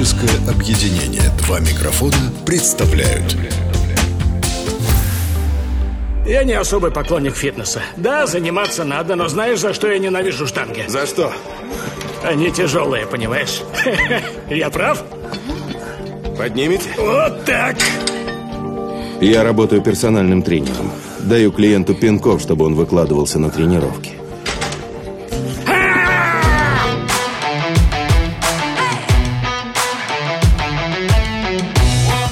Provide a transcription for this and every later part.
Творческое объединение «Два микрофона» представляют Я не особый поклонник фитнеса. Да, заниматься надо, но знаешь, за что я ненавижу штанги? За что? Они тяжелые, понимаешь? Я прав? Поднимете? Вот так! Я работаю персональным тренером. Даю клиенту пинков, чтобы он выкладывался на тренировки.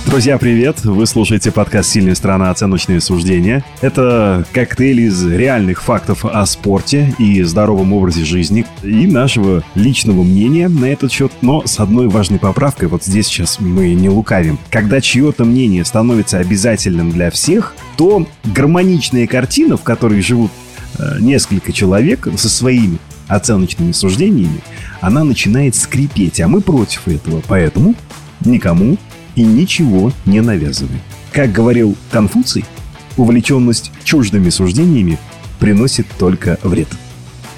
Друзья, привет! Вы слушаете подкаст «Сильная страна. Оценочные суждения». Это коктейль из реальных фактов о спорте и здоровом образе жизни и нашего личного мнения на этот счет, но с одной важной поправкой. Вот здесь сейчас мы не лукавим. Когда чье-то мнение становится обязательным для всех, то гармоничная картина, в которой живут э, несколько человек со своими оценочными суждениями, она начинает скрипеть, а мы против этого. Поэтому никому и ничего не навязывай. Как говорил Конфуций, увлеченность чуждыми суждениями приносит только вред.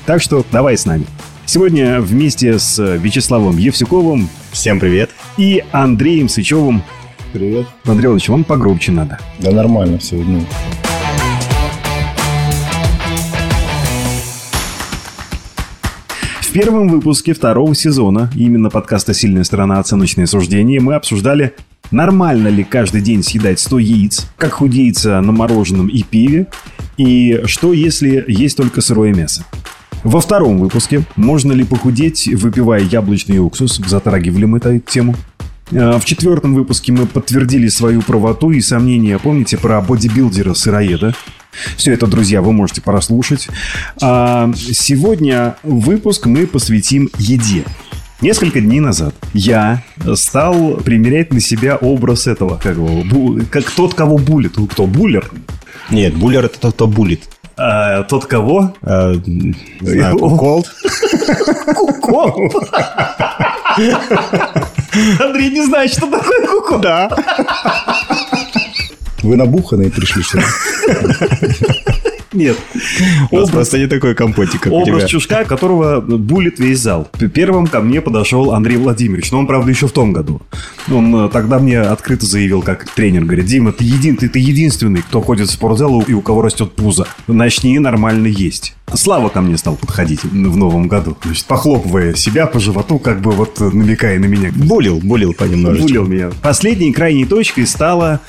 Так что давай с нами. Сегодня вместе с Вячеславом Евсюковым Всем привет. и Андреем Сычевым. Привет. Андрей Иванович, вам погромче надо. Да нормально все. Ну, В первом выпуске второго сезона, именно подкаста «Сильная сторона. Оценочные суждения», мы обсуждали, нормально ли каждый день съедать 100 яиц, как худеется на мороженом и пиве, и что, если есть только сырое мясо. Во втором выпуске «Можно ли похудеть, выпивая яблочный уксус?» затрагивали мы эту тему. А В четвертом выпуске мы подтвердили свою правоту и сомнения, помните, про бодибилдера-сыроеда. Все это, друзья, вы можете прослушать. А сегодня выпуск мы посвятим еде. Несколько дней назад я стал примерять на себя образ этого, как, его, бу- как тот, кого булит. Кто буллер? Нет, буллер это тот, кто булит. А, тот, кого? А, не знаю, куколд. Кукол. Андрей не знает, что такое кукол. Да. Вы набуханные пришли, ли? Нет. У нас просто не такой компотик, как Образ чушка, которого булит весь зал. Первым ко мне подошел Андрей Владимирович, но он, правда, еще в том году. Он э, тогда мне открыто заявил, как тренер, говорит, Дима, ты, един, ты, ты единственный, кто ходит в спортзал и у кого растет пузо. Начни нормально есть. Слава ко мне стал подходить в новом году. Значит, похлопывая себя по животу, как бы вот намекая на меня. Булил, булил понемножечку. Булил меня. Последней крайней точкой стала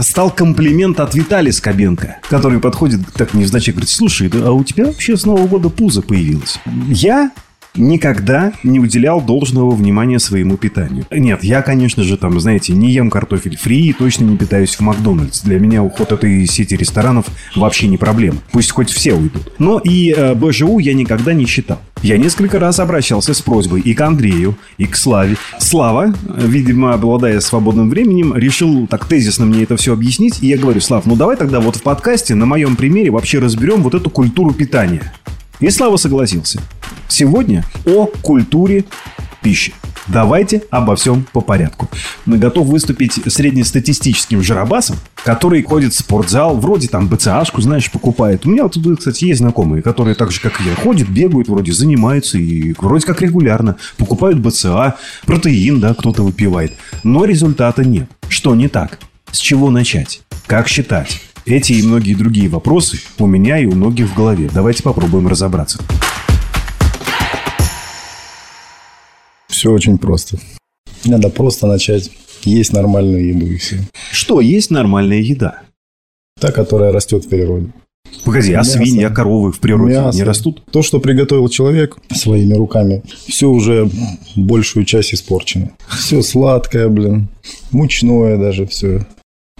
стал комплимент от Виталия Скобенко, который подходит так невзначай, говорит, слушай, а у тебя вообще с Нового года пузо появилось. Я никогда не уделял должного внимания своему питанию. Нет, я, конечно же, там, знаете, не ем картофель фри и точно не питаюсь в Макдональдс. Для меня уход этой сети ресторанов вообще не проблема. Пусть хоть все уйдут. Но и э, БЖУ я никогда не считал. Я несколько раз обращался с просьбой и к Андрею, и к Славе. Слава, видимо, обладая свободным временем, решил так тезисно мне это все объяснить. И я говорю, Слав, ну давай тогда вот в подкасте на моем примере вообще разберем вот эту культуру питания. И Слава согласился. Сегодня о культуре пищи. Давайте обо всем по порядку. Мы готов выступить среднестатистическим жиробасом, который ходит в спортзал, вроде там БЦАшку, знаешь, покупает. У меня вот тут, кстати, есть знакомые, которые так же, как и я, ходят, бегают, вроде занимаются и вроде как регулярно. Покупают БЦА, протеин, да, кто-то выпивает. Но результата нет. Что не так? С чего начать? Как считать? Эти и многие другие вопросы у меня и у многих в голове. Давайте попробуем разобраться. Все очень просто. Надо просто начать есть нормальную еду и все. Что есть нормальная еда? Та, которая растет в природе. Погоди, а Мясо. свиньи, а коровы в природе Мясо. не растут? То, что приготовил человек своими руками, все уже большую часть испорчено. Все сладкое, блин, мучное даже все.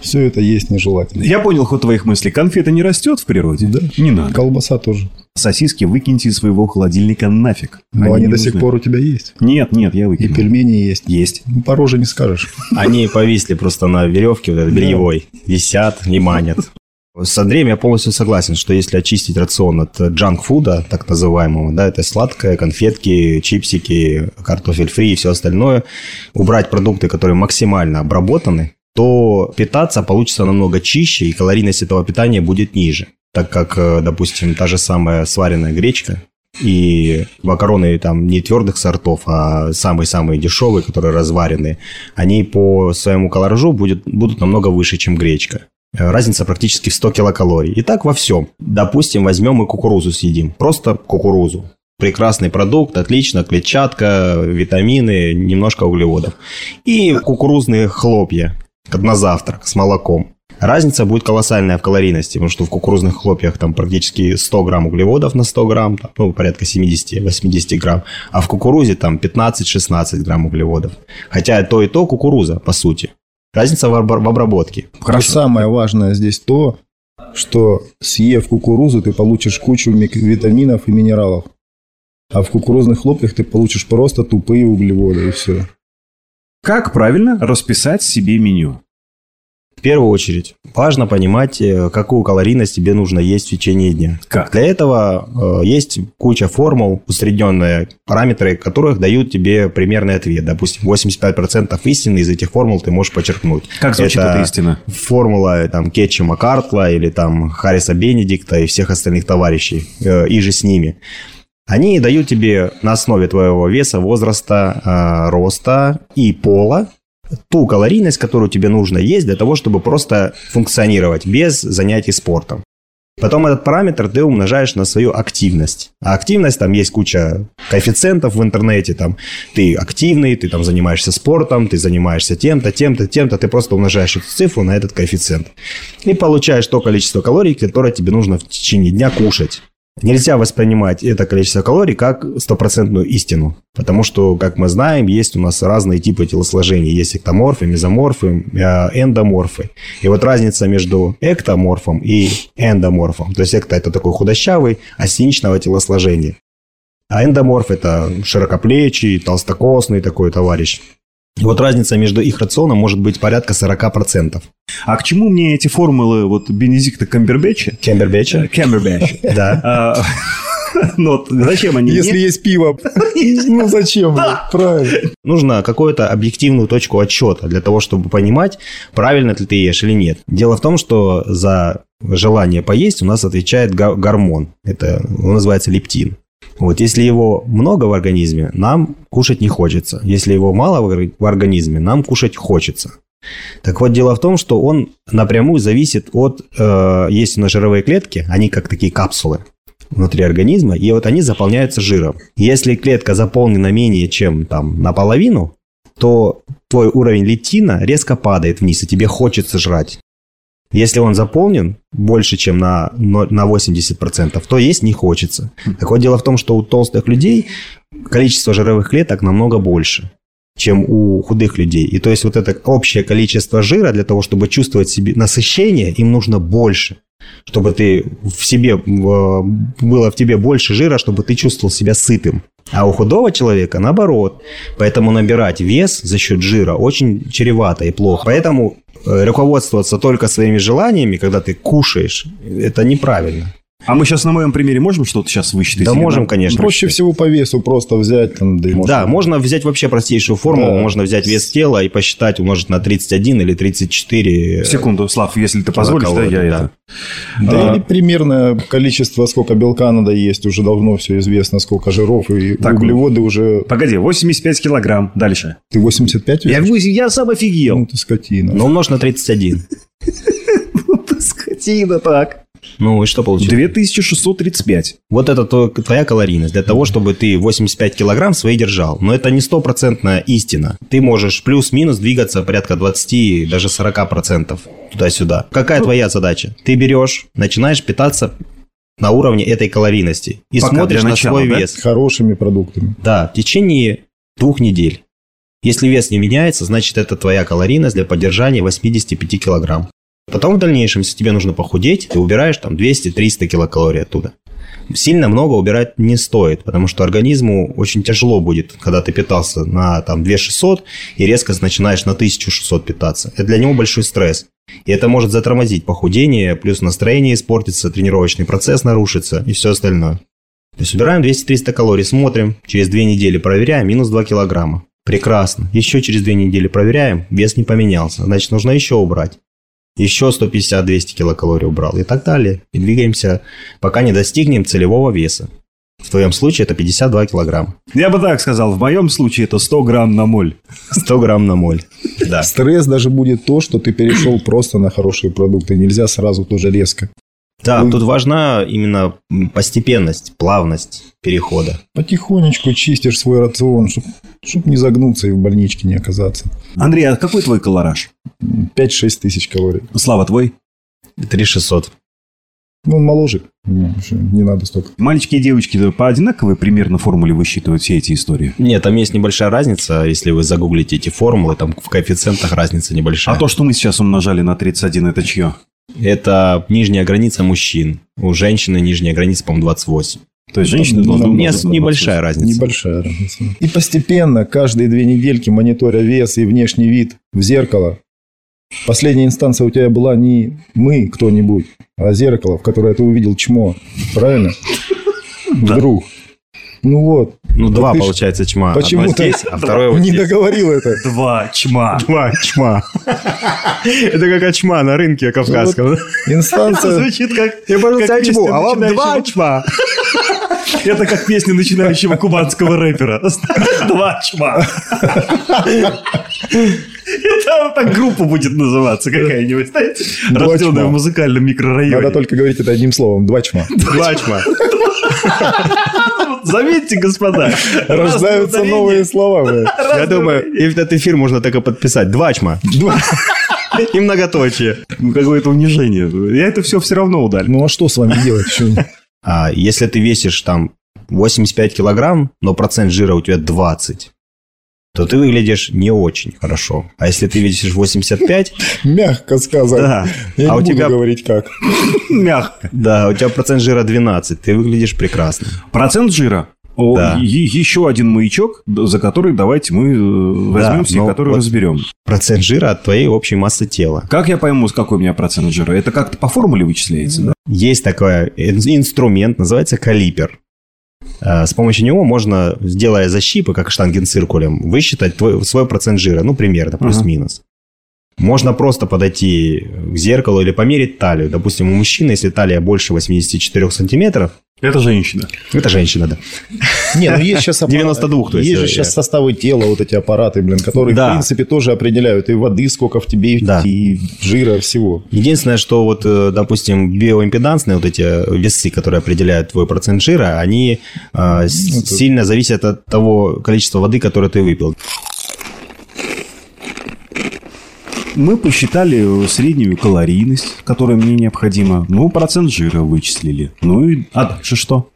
Все это есть нежелательно. Я понял ход твоих мыслей. Конфета не растет в природе? Да. Не надо. Колбаса тоже. Сосиски выкиньте из своего холодильника нафиг. Но они, не до сих пор у тебя есть. Нет, нет, я И выкинул. пельмени есть. Есть. Ну, По роже не скажешь. Они повисли просто на веревке вот этой бельевой. Висят и манят. С Андреем я полностью согласен, что если очистить рацион от джанк-фуда, так называемого, да, это сладкое, конфетки, чипсики, картофель фри и все остальное, убрать продукты, которые максимально обработаны, то питаться получится намного чище, и калорийность этого питания будет ниже. Так как, э, допустим, та же самая сваренная гречка, и макароны там не твердых сортов, а самые-самые дешевые, которые разваренные, они по своему колоражу будут, будут намного выше, чем гречка. Э, Разница практически в 100 килокалорий. И так во всем. Допустим, возьмем и кукурузу съедим. Просто кукурузу. Прекрасный продукт, отлично, клетчатка, витамины, немножко углеводов. И кукурузные хлопья на завтрак с молоком. Разница будет колоссальная в калорийности, потому что в кукурузных хлопьях там практически 100 грамм углеводов на 100 грамм, там, ну, порядка 70-80 грамм, а в кукурузе там 15-16 грамм углеводов. Хотя то и то кукуруза, по сути. Разница в, в обработке. И самое важное здесь то, что съев кукурузу, ты получишь кучу мик- витаминов и минералов. А в кукурузных хлопьях ты получишь просто тупые углеводы и все. Как правильно расписать себе меню? В первую очередь, важно понимать, э, какую калорийность тебе нужно есть в течение дня. Как? Для этого э, есть куча формул, усредненные параметры, которых дают тебе примерный ответ. Допустим, 85% истины из этих формул ты можешь подчеркнуть. Как звучит Это эта истина? Формула э, там Кетча Маккартла или там Харриса Бенедикта и всех остальных товарищей, э, и же с ними. Они дают тебе на основе твоего веса, возраста, э, роста и пола ту калорийность, которую тебе нужно есть для того, чтобы просто функционировать без занятий спортом. Потом этот параметр ты умножаешь на свою активность. А активность, там есть куча коэффициентов в интернете. Там ты активный, ты там занимаешься спортом, ты занимаешься тем-то, тем-то, тем-то. Ты просто умножаешь эту цифру на этот коэффициент. И получаешь то количество калорий, которое тебе нужно в течение дня кушать. Нельзя воспринимать это количество калорий как стопроцентную истину. Потому что, как мы знаем, есть у нас разные типы телосложений. Есть эктоморфы, мезоморфы, э, эндоморфы. И вот разница между эктоморфом и эндоморфом. То есть экто – это такой худощавый, осиничного телосложения. А эндоморф – это широкоплечий, толстокосный такой товарищ. И вот разница между их рационом может быть порядка 40%. А к чему мне эти формулы вот Бенедикта Камбербэтча? Кембербеча? Камбербэтча. Да. А, Ну, вот зачем они Если есть пиво, ну зачем? блядь? Правильно. Нужно какую-то объективную точку отсчета для того, чтобы понимать, правильно ли ты ешь или нет. Дело в том, что за желание поесть у нас отвечает гормон. Это он называется лептин. Вот если его много в организме, нам кушать не хочется. Если его мало в ор- в организме, нам кушать хочется. Так вот, дело в том, что он напрямую зависит от... э, есть у нас жировые клетки, они как такие капсулы внутри организма, и вот они заполняются жиром. Если клетка заполнена менее чем там наполовину, то твой уровень лептина резко падает вниз, и тебе хочется жрать. Если он заполнен больше, чем на, на 80%, то есть не хочется. Так вот, дело в том, что у толстых людей количество жировых клеток намного больше, чем у худых людей. И то есть вот это общее количество жира для того, чтобы чувствовать себе насыщение, им нужно больше. Чтобы ты в себе, было в тебе больше жира, чтобы ты чувствовал себя сытым. А у худого человека наоборот. Поэтому набирать вес за счет жира очень чревато и плохо. Поэтому руководствоваться только своими желаниями, когда ты кушаешь, это неправильно. А мы сейчас на моем примере можем что-то сейчас высчитать? Да можем, нам- конечно. Проще всего по весу просто взять там, да и Да, можно взять вообще простейшую формулу, Да. можно взять вес тела и посчитать, умножить на 31 или 34. Секунду, Слав, если ты позволишь, да, я Килокалорий, это... Да А. или примерное количество, сколько белка надо есть, уже давно все известно, сколько жиров, и Так, углеводы уже... Погоди, 85 килограмм. Дальше. Ты 85 Я, я сам офигел. Ну, ты скотина. Ну, умножь на 31. Ты скотина так. Ну, и что получилось? 2635. Вот это то- твоя калорийность для того, чтобы ты 85 килограмм свои держал. Но это не стопроцентная истина. Ты можешь плюс-минус двигаться порядка 20, даже 40 процентов туда-сюда. Какая твоя задача? Ты берешь, начинаешь питаться на уровне этой калорийности и Пока смотришь для на начала, свой да? вес. Хорошими продуктами. Да, в течение двух недель. Если вес не меняется, значит это твоя калорийность для поддержания 85 килограмм. Потом в дальнейшем, если тебе нужно похудеть, ты убираешь там 200-300 килокалорий оттуда. Сильно много убирать не стоит, потому что организму очень тяжело будет, когда ты питался на там 2600 и резко начинаешь на 1600 питаться. Это для него большой стресс. И это может затормозить похудение, плюс настроение испортится, тренировочный процесс нарушится и все остальное. То есть убираем 200-300 калорий, смотрим, через две недели проверяем, минус 2 килограмма. Прекрасно. Еще через две недели проверяем, вес не поменялся. Значит, нужно еще убрать. Еще 150-200 килокалорий убрал и так далее. И двигаемся, пока не достигнем целевого веса. В твоем случае это 52 килограмма. Я бы так сказал, в моем случае это 100 грамм на моль. 100 грамм на моль. Да. Стресс даже будет то, что ты перешел просто на хорошие продукты. Нельзя сразу тоже резко. Да, тут важна именно постепенность, плавность перехода. Потихонечку чистишь свой рацион, чтобы не загнуться и в больничке не оказаться. Андрей, а какой твой колораж? 5-6 тысяч калорий. Слава, твой? 3600. Ну, он моложек. Ну, Не надо столько. Мальчики и девочки по одинаковой примерно формуле высчитывают все эти истории? Нет, там есть небольшая разница. Если вы загуглите эти формулы, там в коэффициентах разница небольшая. А то, что мы сейчас умножали на 31, это чье? Это нижняя граница мужчин. У женщины нижняя граница, по-моему, 28. То есть женщины Ну, должны ну, умножить на небольшая 28. разница. Небольшая разница. И постепенно, каждые две недельки, мониторя вес и внешний вид в зеркало, последняя инстанция у тебя была не мы кто-нибудь, а зеркало, в которое ты увидел чмо. Правильно? Вдруг. Ну вот. Ну, Да два, ты получается, чма. Почему ты а второе вот не здесь. договорил это? Два чма. Два чма. Это как чма на рынке кавказском. Инстанция... Звучит как... Я как песня а вам два чма. Это как песня начинающего кубанского рэпера. Два чма. Это так группа будет называться какая-нибудь, знаете? Рожденная в музыкальном микрорайоне. Надо только говорить это одним словом. Два чма. Два чма. Заметьте, господа. Рождаются новые слова. блядь. Я думаю, этот эфир можно так и подписать. Два чма. И многоточие. Ну, Какое-то унижение. Я это все все равно удалю. Ну а что с вами делать? А если ты весишь там 85 килограмм, но процент жира у тебя 20, то ты выглядишь не очень хорошо. А если ты весишь 85, Мягко сказать. Да. Я А не у буду тебя- говорить как. Мягко. да, у тебя процент жира 12, ты выглядишь прекрасно. Процент жира. Да. еще один маячок, за который давайте мы э, возьмемся, но и который вот- разберем. Процент жира от твоей общей массы тела. Как я пойму, с какой у меня процент жира? Это как-то по формуле вычисляется, да? Есть такой ин- инструмент, называется калипер. А, С помощью него можно, сделая защипы, как штангенциркулем, высчитать твой, свой процент жира, ну, примерно, плюс-минус. Можно просто подойти к зеркалу или померить талию. Допустим, у мужчины, если талия больше 84 сантиметров, Это женщина. это женщина, да. Не, ну есть сейчас... 92, то есть, Есть же э, сейчас составы тела, вот эти аппараты, блин, которые, Да. в принципе, тоже определяют и воды, сколько в тебе, и, Да. и жира, всего. Единственное, что вот, э, допустим, биоимпедансные вот эти весы, которые определяют твой процент жира, они э, Ну, сильно зависят от того количества воды, которое ты выпил. Мы посчитали среднюю калорийность, которая мне необходима. Ну, процент жира вычислили. Ну и... А дальше что?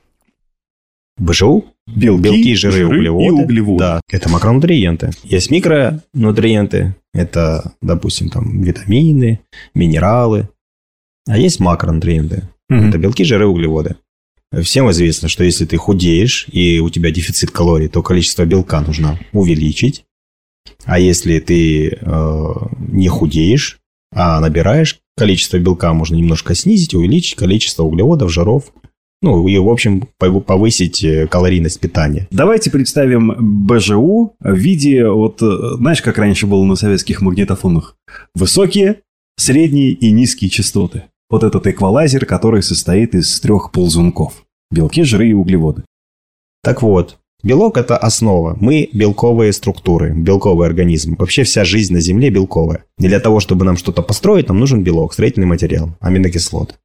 БЖУ? Белки, Белки, жиры, жиры углеводы. и углеводы. Да, это макронутриенты. Есть микронутриенты, это, допустим, там витамины, минералы. А есть макронутриенты, Мгм. это белки, жиры, углеводы. Всем известно, что если ты худеешь и у тебя дефицит калорий, то количество белка нужно увеличить. А если ты э, не худеешь, а набираешь, количество белка можно немножко снизить, увеличить количество углеводов, жиров. Ну, и, в общем, пов- повысить э, калорийность питания. Давайте представим БЖУ в виде, вот, э, знаешь, как раньше было на советских магнитофонах? Высокие, средние и низкие частоты. Вот этот эквалайзер, который состоит из трех ползунков. Белки, жиры и углеводы. Так вот, белок – это основа. Мы – белковые структуры, белковый организм. Вообще вся жизнь на Земле белковая. И для того, чтобы нам что-то построить, нам нужен белок, строительный материал, аминокислоты.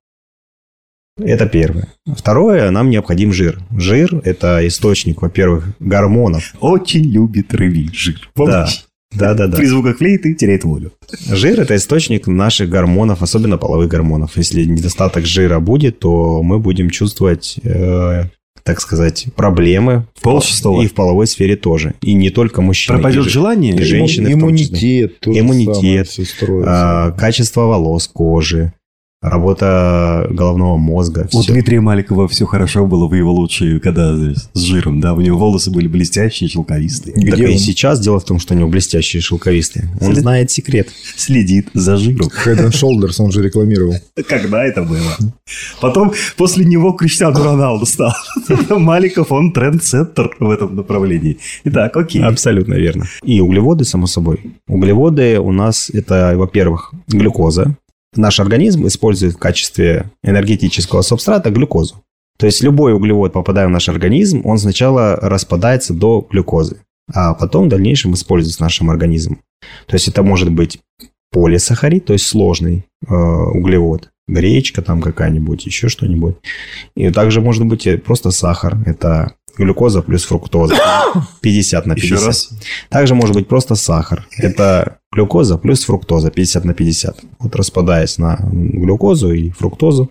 Это первое. Второе, нам необходим жир. Жир – это источник, во-первых, гормонов. Очень любит рыбий жир. Да, да, да, да. При звуках флейты теряет волю. Жир – это источник наших гормонов, особенно половых гормонов. Если недостаток жира будет, то мы будем чувствовать, э, так сказать, проблемы в Пол шестого. и в половой сфере тоже. И не только мужчины. Пропадет И же- желание? и женщины в том числе. Иммунитет. Иммунитет, самое а, качество волос, кожи, работа головного мозга. У всё. Дмитрия Маликова все хорошо было в его лучшие, когда с жиром, да, у него волосы были блестящие, шелковистые. Так Где и он? сейчас дело в том, что у него блестящие шелковистые. Он След- знает секрет. Следит за жиром. Head and Shoulders он же рекламировал. Когда это было? Потом после него Криштиану Роналду стал. Маликов, он трендсеттер в этом направлении. Итак, окей. Абсолютно верно. И углеводы, само собой. Углеводы у нас это, во-первых, глюкоза. Наш организм использует в качестве энергетического субстрата глюкозу. То есть любой углевод, попадая в наш организм, он сначала распадается до глюкозы, а потом в дальнейшем используется нашим организмом. То есть это может быть полисахарид, то есть сложный э, углевод, гречка там какая-нибудь, еще что-нибудь. И также может быть просто сахар, это глюкоза плюс фруктоза, 50 на 50. Еще раз. Также может быть просто сахар, это глюкоза плюс фруктоза, 50 на 50. Вот распадаясь на глюкозу и фруктозу.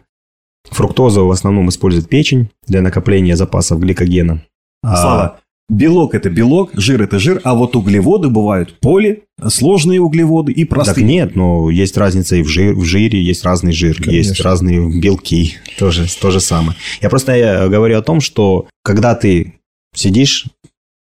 Фруктозу в основном использует печень для накопления запасов гликогена. А Слава, белок это белок, жир это жир, а вот углеводы бывают поли, сложные углеводы и Так простые. нет, но есть разница и в, жир, в жире, есть разный жир, есть Конечно. разные белки, тоже то же самое. Я просто говорю о том, что когда ты сидишь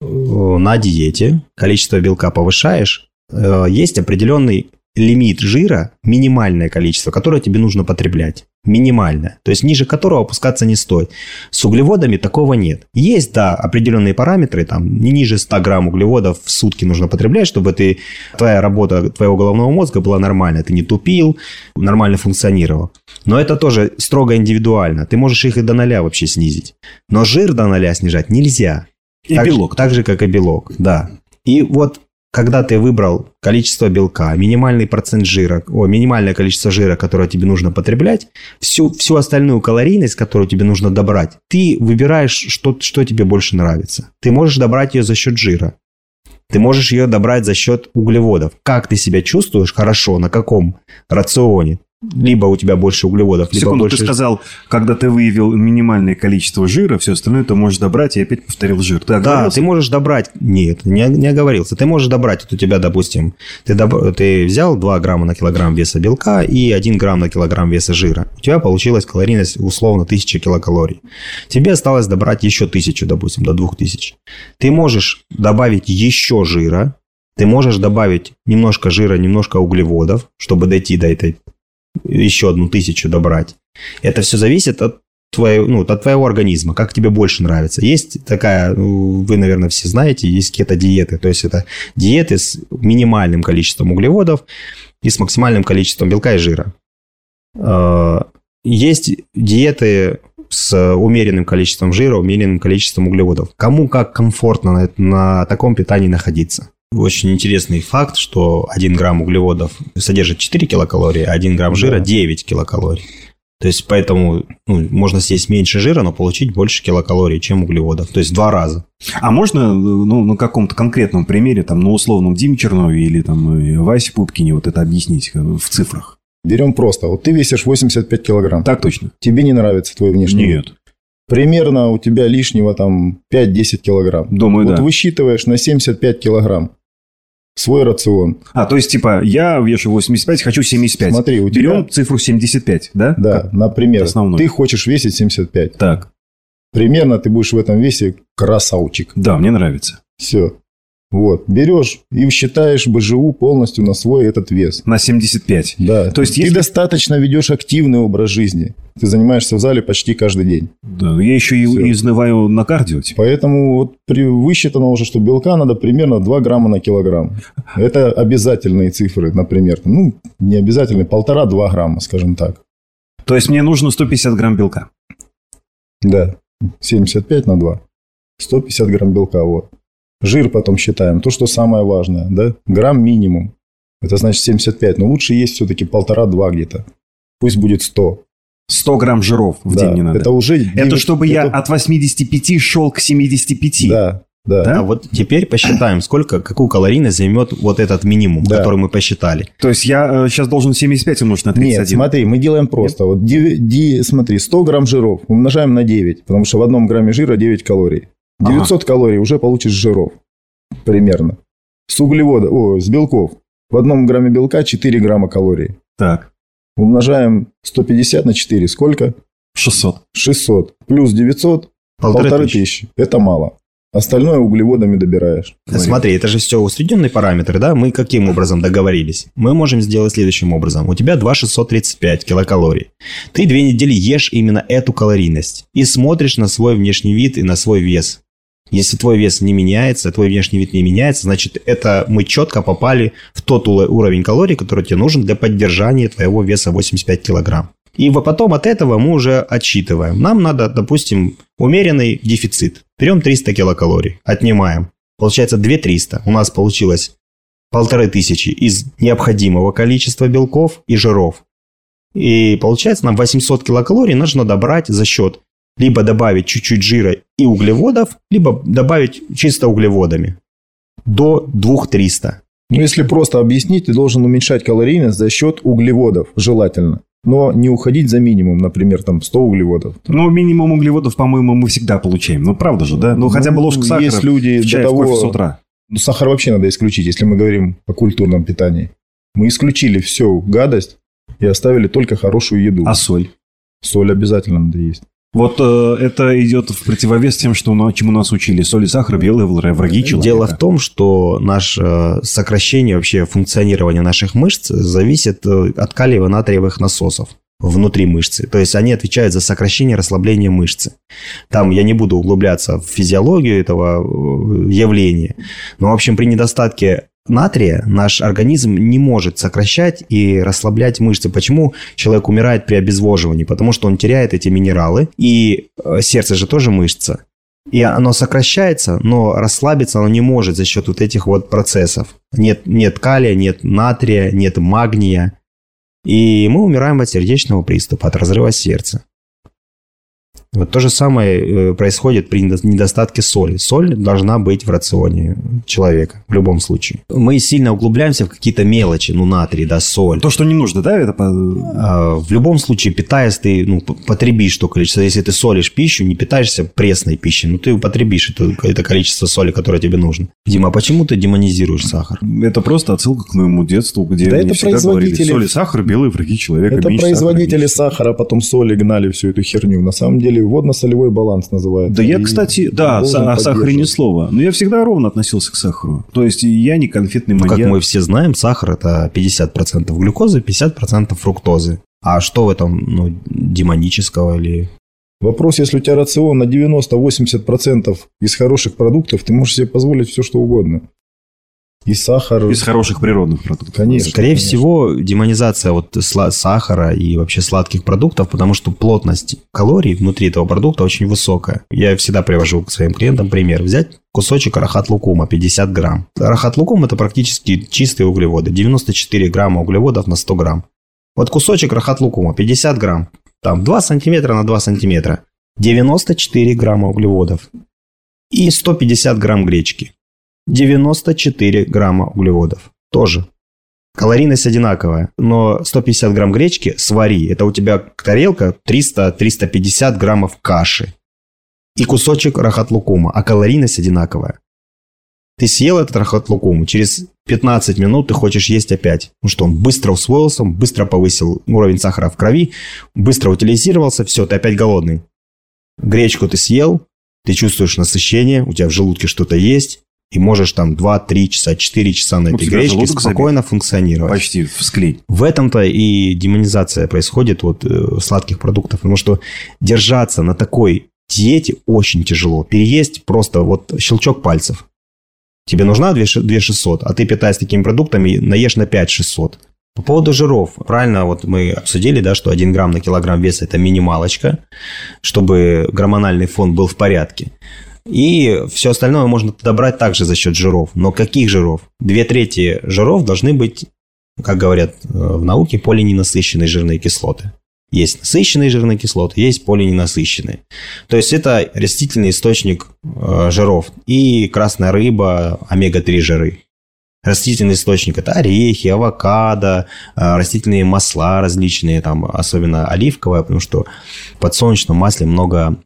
э, на диете, количество белка повышаешь, э, есть определенный лимит жира, минимальное количество, которое тебе нужно потреблять. Минимальное. То есть ниже которого опускаться не стоит. С углеводами такого нет. Есть, да, определенные параметры, там не ниже 100 грамм углеводов в сутки нужно потреблять, чтобы ты, твоя работа твоего головного мозга была нормальная. Ты не тупил, нормально функционировал. Но это тоже строго индивидуально. Ты можешь их и до ноля вообще снизить. Но жир до ноля снижать нельзя. И так, белок. Так же, как и белок, да. И вот когда ты выбрал количество белка, минимальный процент жира, о, минимальное количество жира, которое тебе нужно потреблять, всю, всю остальную калорийность, которую тебе нужно добрать, ты выбираешь, что, что тебе больше нравится. Ты можешь добрать ее за счет жира. Ты можешь ее добрать за счет углеводов. Как ты себя чувствуешь хорошо, на каком рационе. Либо у тебя больше углеводов, либо Секунду, больше... ты сказал, когда ты выявил минимальное количество жира, все остальное ты можешь добрать, и опять повторил жир. Ты Да, ты можешь добрать... Нет, не, не оговорился. Ты можешь добрать, вот у тебя, допустим, ты, доб- ты взял 2 грамма на килограмм веса белка и 1 грамм на килограмм веса жира. У тебя получилась калорийность условно 1000 килокалорий. Тебе осталось добрать еще 1000, допустим, до 2000. Ты можешь добавить еще жира, ты можешь добавить немножко жира, немножко углеводов, чтобы дойти до этой еще одну тысячу добрать. Это все зависит от твоего, ну, от твоего организма, как тебе больше нравится. Есть такая, ну, вы, наверное, все знаете, есть кето-диеты. То есть это диеты с минимальным количеством углеводов и с максимальным количеством белка и жира. Э, Есть диеты с умеренным количеством жира, умеренным количеством углеводов. Кому как комфортно на, на таком питании находиться. Очень интересный факт, что 1 грамм углеводов содержит 4 килокалории, а 1 грамм жира 9 килокалорий. То есть, поэтому ну, можно съесть меньше жира, но получить больше килокалорий, чем углеводов. То есть, в два раза. А можно ну, на каком-то конкретном примере, там, на условном Диме Чернове или там Васе Пупкине вот это объяснить э, в цифрах? Берем просто. Вот ты весишь 85 килограмм. Так точно? Тебе не нравится твой внешний вид. Нет. Примерно у тебя лишнего там 5-10 килограмм. Думаю, вот да. высчитываешь на 75 килограмм свой рацион. А, то есть, типа, я вешу 85, хочу 75. Смотри, у Берем тебя... цифру 75, да? Да, Как? например, основной. ты хочешь весить 75. Так, Примерно ты будешь в этом весе красавчик. да, мне нравится. Все. Вот. Берешь и считаешь БЖУ полностью на свой этот вес. На 75. Да. То есть, ты если- достаточно ведешь активный образ жизни. Ты занимаешься в зале почти каждый день. Да, я еще и, Всё. и изнываю на кардио. типа. Поэтому вот при, высчитано уже, что белка надо примерно 2 грамма на килограмм. Это обязательные цифры, например. Ну, не обязательные, полтора-два грамма, скажем так. То есть, мне нужно 150 грамм белка. Да, 75 на 2. 150 грамм белка, вот. Жир потом считаем. То, что самое важное, да? Грамм минимум. Это значит 75. Но лучше есть все-таки полтора-два где-то. Пусть будет 100. 100 грамм жиров в Да, день не надо. Это уже... Это чтобы я это- от 85 шел к 75. Да, да. Да? А вот теперь посчитаем, сколько, какую калорийность займет вот этот минимум, Да. который мы посчитали. То есть, я сейчас должен 75 умножить на 31. Нет, смотри, мы делаем просто. Вот ди- ди- смотри, 100 грамм жиров умножаем на 9, потому что в одном грамме жира 9 калорий. 900 калорий уже получишь жиров. Примерно. С углевода, о, с белков. В одном грамме белка 4 грамма калорий. Так, Умножаем 150 на 4. Сколько? 600. 600. Плюс 900. Полторы Полторы тысячи. тысячи. Это мало. Остальное углеводами добираешь. Смотри, это же все усредненные параметры, да? Мы каким образом договорились? Мы можем сделать следующим образом. У тебя 2,635 килокалорий. Ты две недели ешь именно эту калорийность и смотришь на свой внешний вид и на свой вес. Если твой вес не меняется, твой внешний вид не меняется, значит, это мы четко попали в тот уровень калорий, который тебе нужен для поддержания твоего веса 85 килограмм. И потом от этого мы уже отсчитываем. Нам надо, допустим, умеренный дефицит. Берем 300 килокалорий, отнимаем. Получается 2300. У нас получилось полторы тысячи из необходимого количества белков и жиров. И получается нам 800 килокалорий нужно добрать за счет либо добавить чуть-чуть жира и углеводов, либо добавить чисто углеводами до 2300. Ну, если просто объяснить, ты должен уменьшать калорийность за счет углеводов, желательно. Но не уходить за минимум, например, там 100 углеводов. Ну, минимум углеводов, по-моему, мы всегда получаем. Ну, правда же, да? Ну, хотя бы ложка сахара Есть люди в чай, до в кофе того... с утра. Ну, сахар вообще надо исключить, если мы говорим о культурном питании. Мы исключили всю гадость и оставили только хорошую еду. А соль? Соль обязательно надо есть. Вот э, это идет в противовес тем, что, на- чему нас учили. Соль и сахар – белые вра- враги человека. Дело в том, что наше сокращение вообще функционирования наших мышц зависит э, от калиево-натриевых насосов внутри мышцы. То есть они отвечают за сокращение расслабление мышцы. Там я не буду углубляться в физиологию этого э, явления. Но, в общем, при недостатке натрия наш организм не может сокращать и расслаблять мышцы. Почему человек умирает при обезвоживании? Потому что он теряет эти минералы. И э, сердце же тоже мышца. И оно сокращается, но расслабиться оно не может за счет вот этих вот процессов. Нет, нет калия, нет натрия, нет магния. И мы умираем от сердечного приступа, от разрыва сердца. Вот то же самое э, происходит при недо- недостатке соли. Соль должна быть в рационе человека в любом случае. Мы сильно углубляемся в какие-то мелочи, ну натрий, да, соль. То, что не нужно, да? Это А, В любом случае, питаясь, ты ну, потребишь то количество. Если ты солишь пищу, не питаешься пресной пищей, ну ты употребишь это, это количество соли, которое тебе нужно. Дима, а почему ты демонизируешь сахар? Это просто отсылка к моему детству, где Да мне это всегда говорили, производители- соль и сахар – белые враги человека. Это меньше производители сахара, сахара, а потом соли гнали всю эту херню. На самом деле водно-солевой баланс называется. Да я, И кстати, да, о сахаре ни слова. Но я всегда ровно относился к сахару. То есть я не конфетный Ну, маньяк. как мы все знаем, сахар это 50% глюкозы, 50% фруктозы. А что в этом ну, демонического или... Вопрос, если у тебя рацион на 90-80% из хороших продуктов, ты можешь себе позволить все, что угодно. И сахар. Из хороших природных продуктов. Конечно. Скорее конечно. всего, демонизация вот сахара и вообще сладких продуктов, потому что плотность калорий внутри этого продукта очень высокая. Я всегда привожу к своим клиентам пример. Взять кусочек рахат-лукума 50 грамм. Рахат-лукум – это практически чистые углеводы. 94 грамма углеводов на 100 грамм. Вот кусочек рахат-лукума 50 грамм. Там 2 сантиметра на 2 сантиметра. 94 грамма углеводов. И 150 грамм гречки. 94 грамма углеводов. Тоже. Калорийность одинаковая, но 150 грамм гречки свари. Это у тебя тарелка 300-350 граммов каши. И кусочек рахат-лукума, а калорийность одинаковая. Ты съел этот рахат-лукум, через 15 минут ты хочешь есть опять. Ну что, он быстро усвоился, он быстро повысил уровень сахара в крови, быстро утилизировался, все, ты опять голодный. Гречку ты съел, ты чувствуешь насыщение, у тебя в желудке что-то есть, и можешь там 2-3 часа, 4 часа на У этой гречке спокойно функционировать. Почти всклей. В этом-то и демонизация происходит вот э, сладких продуктов, потому что держаться на такой диете очень тяжело. Переесть просто вот щелчок пальцев. Тебе нужна 2600, а ты, питаясь такими продуктами, наешь на 5600. По поводу жиров. Правильно, вот мы обсудили, да, что 1 грамм на килограмм веса – это минималочка, чтобы гормональный фон был в порядке. И все остальное можно добрать также за счет жиров. Но каких жиров? Две трети жиров должны быть, как говорят э, в науке, полиненасыщенные жирные кислоты. Есть насыщенные жирные кислоты, есть полиненасыщенные. То есть это растительный источник э, жиров. И красная рыба, омега-3 жиры. Растительный источник – это орехи, авокадо, э, растительные масла различные, там, особенно оливковое, потому что в подсолнечном масле много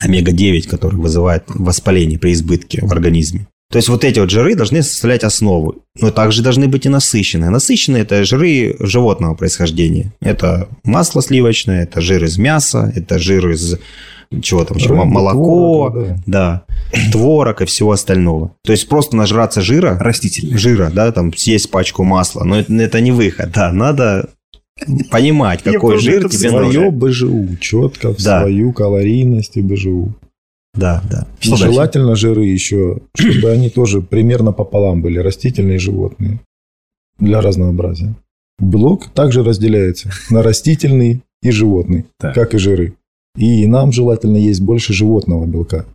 омега-9, который вызывает воспаление при избытке в организме. То есть вот эти вот жиры должны составлять основу. Но также должны быть и насыщенные. Насыщенные – это жиры животного происхождения. Это масло сливочное, это жир из мяса, это жир из чего там еще, молоко, творога, да. да, творог и всего остального. То есть просто нажраться жира, Растительный. жира, да, там съесть пачку масла, но это, это не выход, да, надо понимать, какой жир тебе слайд. Свое нужен. БЖУ, четко в Да. свою калорийность и БЖУ. Да, да. И желательно жиры еще, чтобы они тоже примерно пополам были, растительные и животные, для разнообразия. Белок также разделяется на растительный и животный, Так. как и жиры. И нам желательно есть больше животного белка.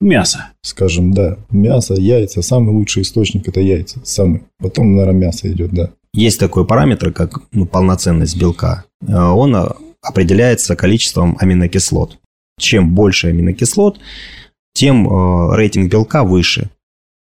Мясо. Скажем, да, мясо, яйца, самый лучший источник это яйца, самый. Потом, наверное, мясо идет, да. Есть такой параметр, как ну, полноценность белка. Э, Он э, определяется количеством аминокислот. Чем больше аминокислот, тем э, рейтинг белка выше.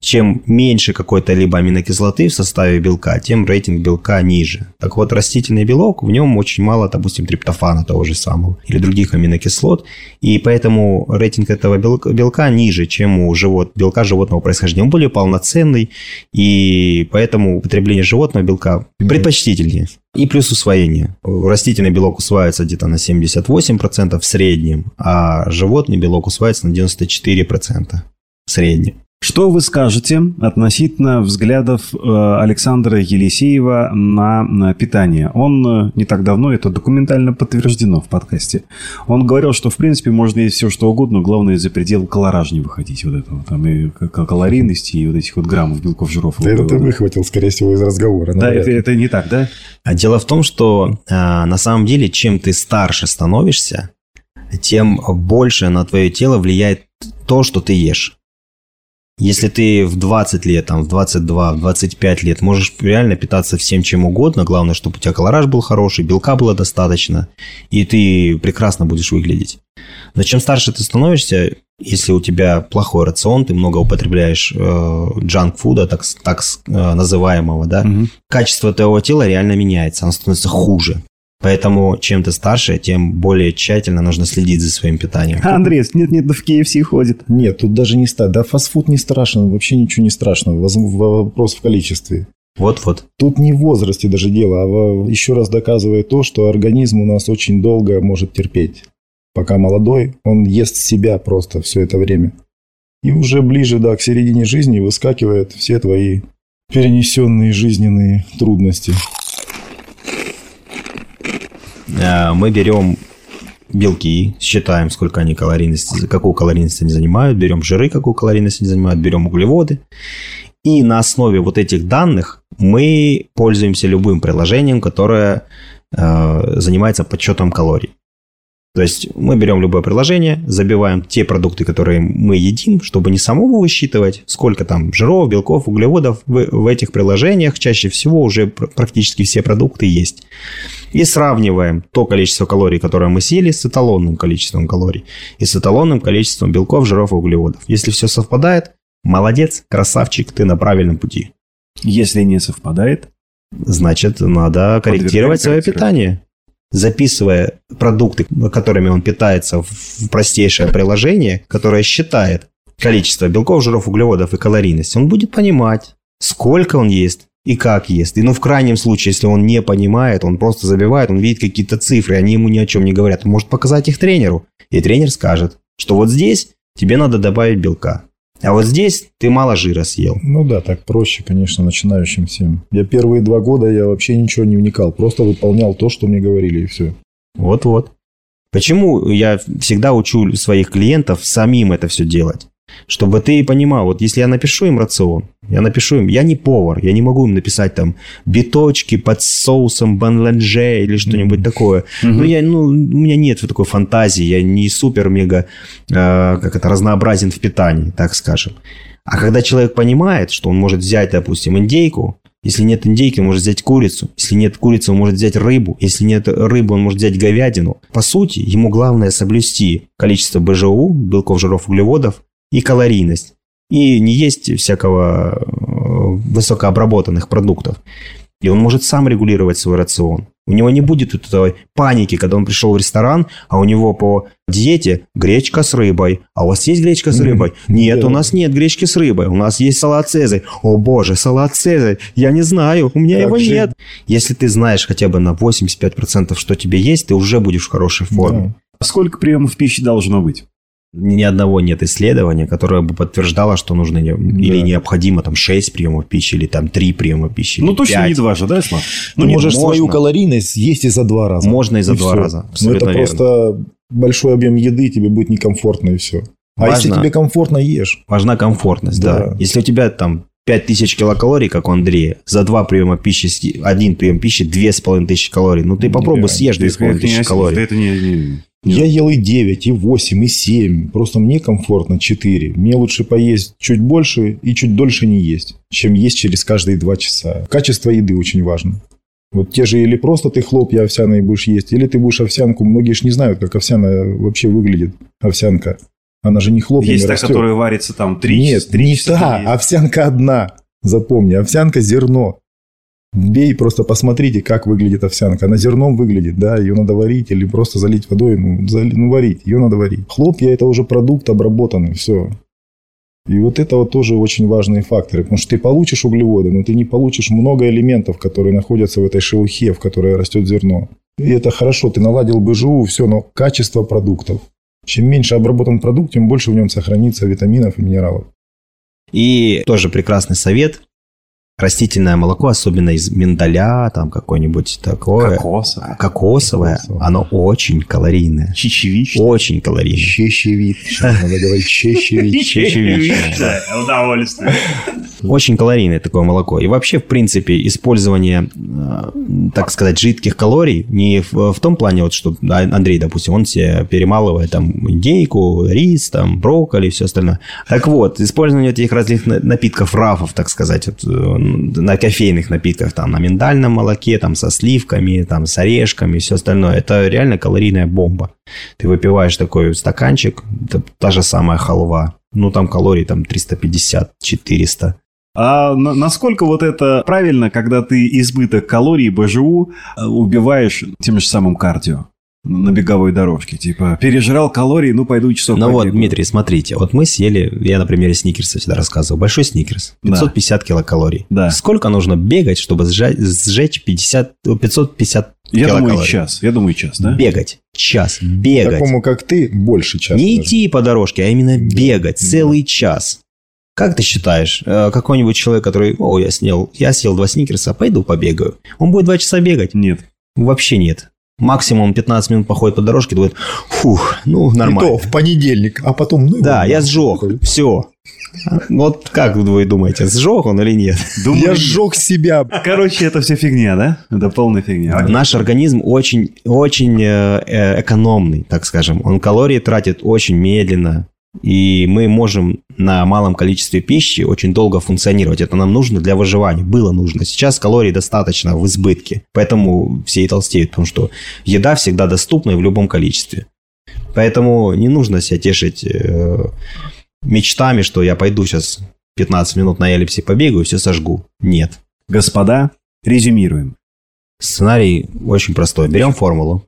Чем меньше какой-то либо аминокислоты в составе белка, тем рейтинг белка ниже. Так вот, растительный белок, в нем очень мало, допустим, триптофана того же самого или других аминокислот, и поэтому рейтинг этого белка, ниже, чем у живот, белка животного происхождения. Он более полноценный, и поэтому употребление животного белка предпочтительнее. И плюс усвоение. Растительный белок усваивается где-то на 78% в среднем, а животный белок усваивается на 94% в среднем. Что вы скажете относительно взглядов э, Александра Елисеева на, питание? Он э, не так давно, это документально подтверждено в подкасте, он говорил, что в принципе можно есть все что угодно, главное за предел колораж не выходить, вот этого там и калорийности, и вот этих вот граммов белков, жиров. Да это ты выхватил, скорее всего, из разговора. Да, это, это не так, да? А Дело в том, что а, на самом деле, чем ты старше становишься, тем больше на твое тело влияет то, что ты ешь. Если ты в 20 лет, там, в 22, в 25 лет можешь реально питаться всем чем угодно, главное, чтобы у тебя колораж был хороший, белка было достаточно, и ты прекрасно будешь выглядеть. Но чем старше ты становишься, если у тебя плохой рацион, ты много употребляешь джанк-фуда, так, с- так с- э, называемого, да, Мгм. качество твоего тела реально меняется, оно становится хуже. Поэтому чем ты старше, тем более тщательно нужно следить за своим питанием. А, Андрей, нет-нет, да в KFC ходит. Нет, тут даже не ста. Да, фастфуд не страшно, вообще ничего не страшного. Воз- Вопрос в количестве. Вот-вот. Тут не в возрасте даже дело, а еще раз доказывает то, что организм у нас очень долго может терпеть. Пока молодой, он ест себя просто все это время. И уже ближе, да, к середине жизни выскакивают все твои перенесенные жизненные трудности. Э, Мы берем белки, считаем, сколько они калорийности, какую калорийность они занимают, берем жиры, какую калорийность они занимают, берем углеводы. И на основе вот этих данных мы пользуемся любым приложением, которое э, занимается подсчетом калорий. То есть мы берем любое приложение, забиваем те продукты, которые мы едим, чтобы не самому высчитывать, сколько там жиров, белков, углеводов в, в этих приложениях. Чаще всего уже пр- практически все продукты есть. И сравниваем то количество калорий, которое мы съели, с эталонным количеством калорий и с эталонным количеством белков, жиров и углеводов. Если все совпадает, молодец, красавчик, ты на правильном пути. Если не совпадает, Значит, надо корректировать свое питание. Записывая продукты, которыми он питается, в простейшее приложение, которое считает количество белков, жиров, углеводов и калорийность, он будет понимать, сколько он ест и как ест. И ну, в крайнем случае, если он не понимает, он просто забивает, он видит какие-то цифры, они ему ни о чем не говорят. Он может показать их тренеру, и тренер скажет, что вот здесь тебе надо добавить белка, а вот здесь ты мало жира съел. Ну да, так проще, конечно, начинающим всем. Я первые два года я вообще ничего не вникал, просто выполнял то, что мне говорили, и все. Вот-вот. Почему я всегда учу своих клиентов самим это все делать? Чтобы ты понимал, вот если я напишу им рацион, я напишу им, я не повар, я не могу им написать там биточки под соусом банланже или что-нибудь такое. Ну, я, ну, у меня нет такой фантазии, я не супер-мега, э, как это, разнообразен в питании, так скажем. А когда человек понимает, что он может взять, допустим, индейку, если нет индейки, он может взять курицу. Если нет курицы, он может взять рыбу. Если нет рыбы, он может взять говядину. По сути, ему главное соблюсти количество БЖУ, белков, жиров, углеводов и калорийность. И не есть всякого э, высокообработанных продуктов. И он может сам регулировать свой рацион. У него не будет этой паники, когда он пришел в ресторан, а у него по диете гречка с рыбой. А у вас есть гречка с рыбой? Нет, Да. у нас нет гречки с рыбой. У нас есть салат Цезарь. О боже, салат Цезарь. Я не знаю, у меня Как его же? нет. Если ты знаешь хотя бы на 85%, что тебе есть, ты уже будешь в хорошей форме. сколько приемов пищи должно быть? Ни одного нет исследования, которое бы подтверждало, что нужно не- или Да. необходимо там 6 приемов пищи, или там 3 приема пищи. Ну, точно 5. не два же, да, Слав? Ну, Ну, нет, можешь свою можно. калорийность есть и за два раза. Можно и за два всё. раза, Но это верно. просто большой объем еды, тебе будет некомфортно и все. А Важно. если тебе комфортно, ешь. Важна комфортность, да. Да. Если у тебя там 5000 килокалорий, как у Андрея, за два приема пищи, один прием пищи 2500 калорий. Ну, ты попробуй Да, съешь Это 2500 не- калорий. Это не... не- Я ел и 9, и 8, и 7. Просто мне комфортно 4. Мне лучше поесть чуть больше и чуть дольше не есть, чем есть через каждые 2 часа. Качество еды очень важно. Вот те же или просто ты хлопья овсяные будешь есть, или ты будешь овсянку. Многие же не знают, как овсяная вообще выглядит, овсянка. Она же не хлопьями Есть та, растет. которая варится там 3 Нет, не та, овсянка одна. Запомни, овсянка зерно. Бей, просто посмотрите, как выглядит овсянка. Она зерном выглядит, да, ее надо варить или просто залить водой, ну, зали- ну варить, ее надо варить. Хлопья – это уже продукт обработанный, все. И вот это вот тоже очень важные факторы, потому что ты получишь углеводы, но ты не получишь много элементов, которые находятся в этой шелухе, в которой растет зерно. И это хорошо, ты наладил БЖУ, все, но качество продуктов. Чем меньше обработан продукт, тем больше в нем сохранится витаминов и минералов. И тоже прекрасный совет. Растительное молоко, особенно из миндаля, там какое-нибудь такое. Кокосовое. Кокосовое, Кокосовое. оно очень калорийное. Чечевичное. Очень калорийное. Чещевит. Надо говорить чещевит. Чечевичное. Удовольствие. Очень калорийное такое молоко. И вообще, в принципе, использование, э, так сказать, жидких калорий не в, том плане, вот что А- Андрей, допустим, он себе перемалывает там индейку, рис, там брокколи и все остальное. Так вот, использование этих разных на- напитков, рафов, так сказать, вот, э, на кофейных напитках, там, на миндальном молоке, там, со сливками, там, с орешками все остальное, это реально калорийная бомба. Ты выпиваешь такой стаканчик, это та же самая халва, ну, там калорий там 350-400. А на- насколько вот это правильно, когда ты избыток калорий БЖУ э, убиваешь тем же самым кардио на беговой дорожке? Типа, пережрал калорий, ну пойду часов Ну вот. Дмитрий, смотрите, вот мы съели, я на примере сникерса всегда рассказывал, большой сникерс, Да. 550 килокалорий. Да. Сколько нужно бегать, чтобы сжать- сжечь 50, 550 Я думаю, килокалорий? час. Я думаю, час, да? Бегать. Час. Бегать. Такому, как ты, больше часа. Не даже. идти по дорожке, а именно бегать целый час. Как ты считаешь, э, какой-нибудь человек, который, о, я съел, я съел два сникерса, пойду побегаю, он будет два часа бегать? Нет. Вообще нет. Максимум 15 минут походит по дорожке, думает, фух, ну, И нормально. то в понедельник, а потом... Ну, Да, я сжег. Все. Вот как вы думаете, сжег он или нет? Думаю, Я сжег себя. Короче, это все фигня, да? Это полная фигня. Наш организм очень, очень э, э, экономный, так скажем. Он калории тратит очень медленно. И мы можем на малом количестве пищи очень долго функционировать. Это нам нужно для выживания. Было нужно. Сейчас калорий достаточно в избытке. Поэтому все и толстеют. Потому что еда всегда доступна и в любом количестве. Поэтому не нужно себя тешить э, мечтами, что я пойду сейчас 15 минут на эллипсе побегаю и все сожгу. Нет. Господа, резюмируем. Сценарий очень простой. Берем формулу,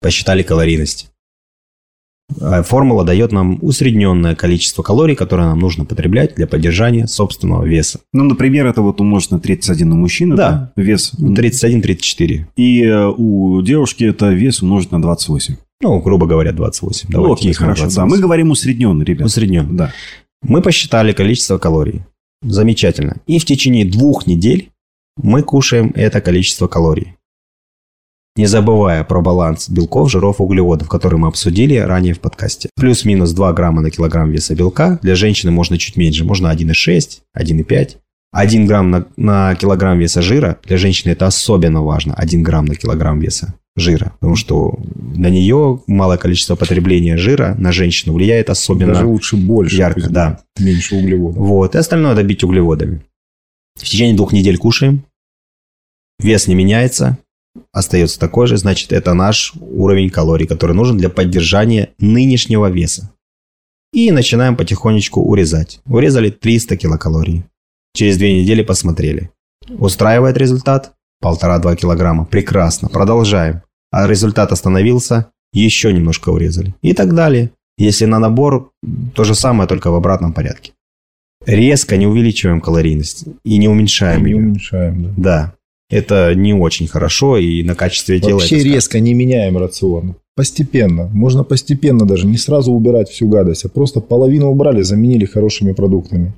посчитали калорийность. А Формула дает нам усредненное количество калорий, которое нам нужно потреблять для поддержания собственного веса. Ну, например, это вот умножить на 31 у мужчины, Да. да? Вес. 31-34. И э, у девушки это вес умножить на 28. Ну, грубо говоря, 28. Ну, Давайте окей, хорошо. Да, 28. мы говорим усредненно, ребят. Усреднен. Да. Мы посчитали количество калорий. Замечательно. И в течение двух недель мы кушаем это количество калорий. Не забывая про баланс белков, жиров углеводов, который мы обсудили ранее в подкасте. Плюс-минус 2 грамма на килограмм веса белка. Для женщины можно чуть меньше. Можно 1,6, 1,5. 1 грамм на, на килограмм веса жира. Для женщины это особенно важно. 1 грамм на килограмм веса жира. Потому что на нее малое количество потребления жира на женщину влияет особенно Даже лучше больше. ярко. Да. Меньше углеводов. Вот, и остальное добить углеводами. В течение двух недель кушаем. Вес не меняется, остается такой же, значит, это наш уровень калорий, который нужен для поддержания нынешнего веса. И начинаем потихонечку урезать. Урезали 300 килокалорий. Через две недели посмотрели. Устраивает результат? Полтора-два килограмма. Прекрасно. Продолжаем. А результат остановился? Еще немножко урезали. И так далее. Если на набор, то же самое, только в обратном порядке. Резко не увеличиваем калорийность и не уменьшаем Не ее. уменьшаем, да. Да. Это не очень хорошо и на качестве тела Вообще это скажется. резко не меняем рацион. Постепенно. Можно постепенно даже. Не сразу убирать всю гадость, а просто половину убрали, заменили хорошими продуктами.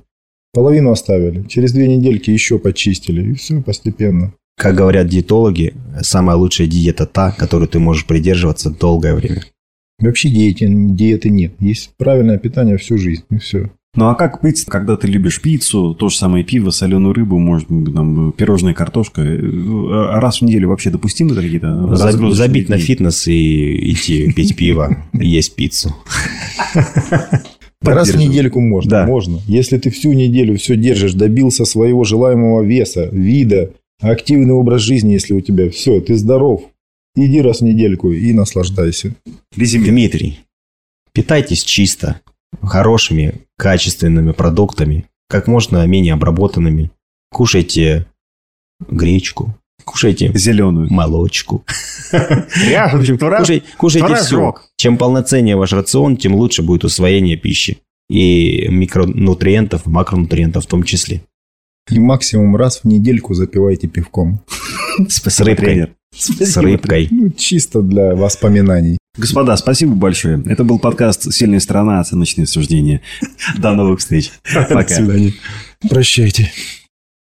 Половину оставили. Через две недельки еще почистили. И все постепенно. Как говорят диетологи, самая лучшая диета та, которую ты можешь придерживаться долгое время. Вообще диеты, диеты нет. Есть правильное питание всю жизнь. И все. Ну а как быть, когда ты любишь пиццу, то же самое пиво, соленую рыбу, может, там, пирожная картошка? Э, Раз в неделю вообще допустимы какие-то Забить на фитнес и идти пить пиво, есть пиццу. Раз в недельку можно. Да. Можно. Если ты всю неделю все держишь, добился своего желаемого веса, вида, активный образ жизни, если у тебя все, ты здоров. Иди раз в недельку и наслаждайся. Дмитрий, питайтесь чисто, хорошими, качественными продуктами, как можно менее обработанными. Кушайте гречку, кушайте Зеленую. молочку. В общем, кушай- кушайте все. Чем полноценнее ваш рацион, тем лучше будет усвоение пищи. И микронутриентов, макронутриентов в том числе. И максимум раз в недельку запивайте пивком. С рыбкой. С рыбкой. Ну, чисто для воспоминаний. Господа, спасибо большое. Это был подкаст «Сильная сторона. Оценочные суждения». До новых встреч. Пока. Прощайте.